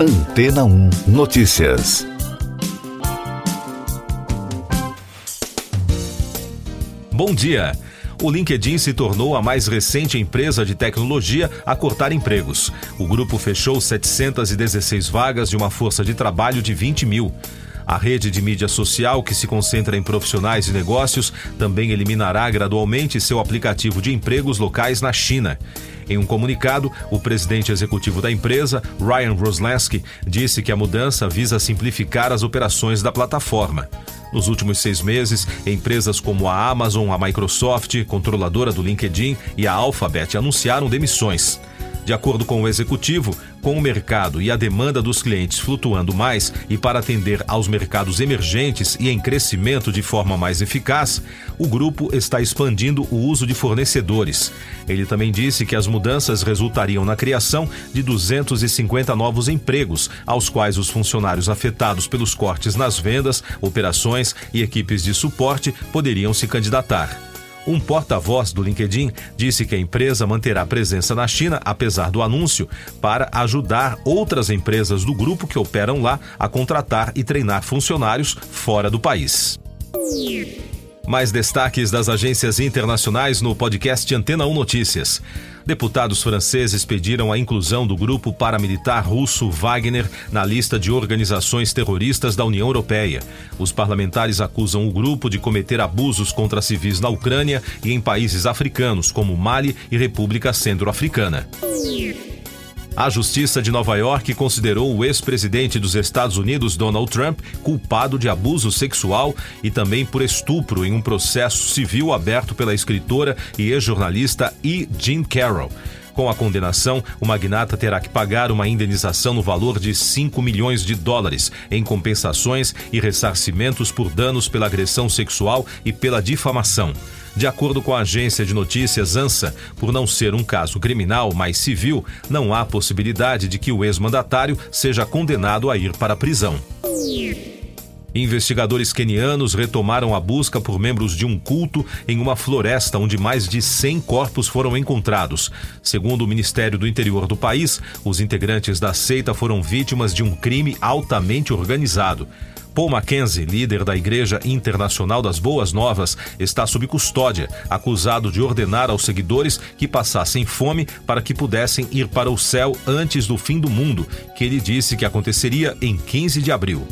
Antena 1 Notícias. Bom dia. O LinkedIn se tornou a mais recente empresa de tecnologia a cortar empregos. O grupo fechou 716 vagas de uma força de trabalho de 20 mil. A rede de mídia social, que se concentra em profissionais e negócios, também eliminará gradualmente seu aplicativo de empregos locais na China. Em um comunicado, o presidente executivo da empresa, Ryan Roslansky, disse que a mudança visa simplificar as operações da plataforma. Nos últimos seis meses, empresas como a Amazon, a Microsoft, controladora do LinkedIn e a Alphabet anunciaram demissões. De acordo com o executivo, com o mercado e a demanda dos clientes flutuando mais e para atender aos mercados emergentes e em crescimento de forma mais eficaz, o grupo está expandindo o uso de fornecedores. Ele também disse que as mudanças resultariam na criação de 250 novos empregos, aos quais os funcionários afetados pelos cortes nas vendas, operações e equipes de suporte poderiam se candidatar. Um porta-voz do LinkedIn disse que a empresa manterá presença na China, apesar do anúncio, para ajudar outras empresas do grupo que operam lá a contratar e treinar funcionários fora do país. Mais destaques das agências internacionais no podcast Antena 1 Notícias. Deputados franceses pediram a inclusão do grupo paramilitar russo Wagner na lista de organizações terroristas da União Europeia. Os parlamentares acusam o grupo de cometer abusos contra civis na Ucrânia e em países africanos, como Mali e República Centro-Africana. A Justiça de Nova York considerou o ex-presidente dos Estados Unidos, Donald Trump, culpado de abuso sexual e também por estupro em um processo civil aberto pela escritora e ex-jornalista E. Jean Carroll. Com a condenação, o magnata terá que pagar uma indenização no valor de 5 milhões de dólares em compensações e ressarcimentos por danos pela agressão sexual e pela difamação. De acordo com a agência de notícias ANSA, por não ser um caso criminal, mas civil, não há possibilidade de que o ex-mandatário seja condenado a ir para a prisão. Investigadores quenianos retomaram a busca por membros de um culto em uma floresta onde mais de 100 corpos foram encontrados. Segundo o Ministério do Interior do país, os integrantes da seita foram vítimas de um crime altamente organizado. Paul Mackenzie, líder da Igreja Internacional das Boas Novas, está sob custódia, acusado de ordenar aos seguidores que passassem fome para que pudessem ir para o céu antes do fim do mundo, que ele disse que aconteceria em 15 de abril.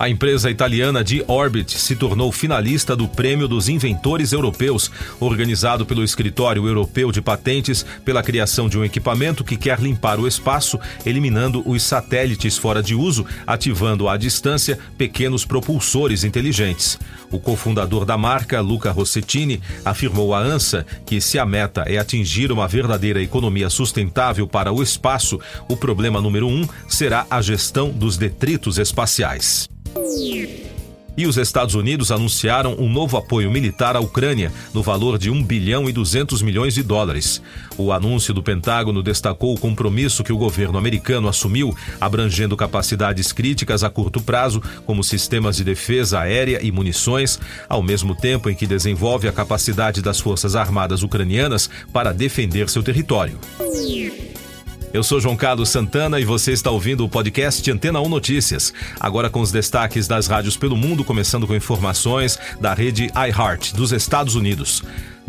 A empresa italiana de Orbit se tornou finalista do Prêmio dos Inventores Europeus, organizado pelo Escritório Europeu de Patentes pela criação de um equipamento que quer limpar o espaço, eliminando os satélites fora de uso, ativando à distância pequenos propulsores inteligentes. O cofundador da marca, Luca Rossettini, afirmou à ANSA que se a meta é atingir uma verdadeira economia sustentável para o espaço, o problema número um será a gestão dos detritos espaciais. E os Estados Unidos anunciaram um novo apoio militar à Ucrânia, no valor de 1 bilhão e 200 milhões de dólares. O anúncio do Pentágono destacou o compromisso que o governo americano assumiu, abrangendo capacidades críticas a curto prazo, como sistemas de defesa aérea e munições, ao mesmo tempo em que desenvolve a capacidade das Forças Armadas ucranianas para defender seu território. Eu sou João Carlos Santana e você está ouvindo o podcast Antena 1 Notícias. Agora com os destaques das rádios pelo mundo, começando com informações da rede iHeart dos Estados Unidos.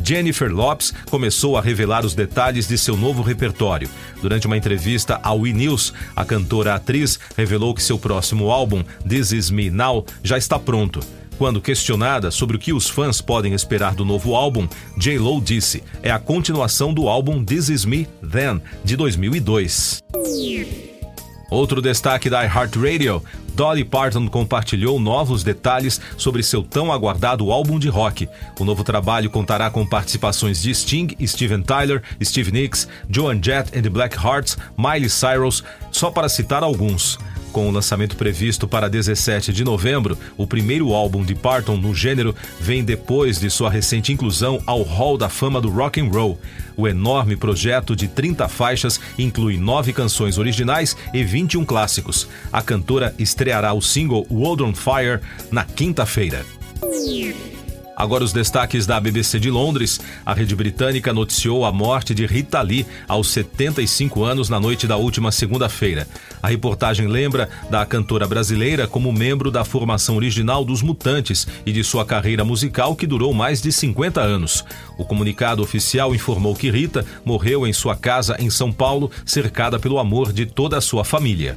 Jennifer Lopes começou a revelar os detalhes de seu novo repertório. Durante uma entrevista ao E! News, a cantora atriz revelou que seu próximo álbum, This Is Me Now, já está pronto. Quando questionada sobre o que os fãs podem esperar do novo álbum, J-Lo disse: é a continuação do álbum This Is Me Then, de 2002. Outro destaque da iHeartRadio: Dolly Parton compartilhou novos detalhes sobre seu tão aguardado álbum de rock. O novo trabalho contará com participações de Sting, Steven Tyler, Steve Nicks, Joan Jett and the Black Hearts, Miley Cyrus, só para citar alguns. Com o lançamento previsto para 17 de novembro, o primeiro álbum de Parton no gênero vem depois de sua recente inclusão ao Hall da Fama do Rock and Roll. O enorme projeto de 30 faixas inclui nove canções originais e 21 clássicos. A cantora estreará o single World on Fire na quinta-feira. Agora os destaques da BBC de Londres. A rede britânica noticiou a morte de Rita Lee aos 75 anos na noite da última segunda-feira. A reportagem lembra da cantora brasileira como membro da formação original dos Mutantes e de sua carreira musical que durou mais de 50 anos. O comunicado oficial informou que Rita morreu em sua casa em São Paulo, cercada pelo amor de toda a sua família.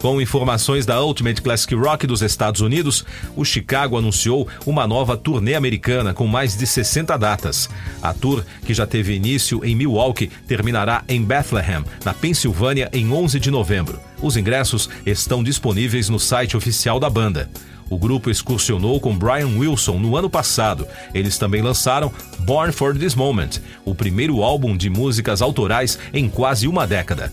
Com informações da Ultimate Classic Rock dos Estados Unidos, o Chicago anunciou uma nova turnê americana com mais de 60 datas. A tour, que já teve início em Milwaukee, terminará em Bethlehem, na Pensilvânia, em 11 de novembro. Os ingressos estão disponíveis no site oficial da banda. O grupo excursionou com Brian Wilson no ano passado. Eles também lançaram Born for This Moment, o primeiro álbum de músicas autorais em quase uma década.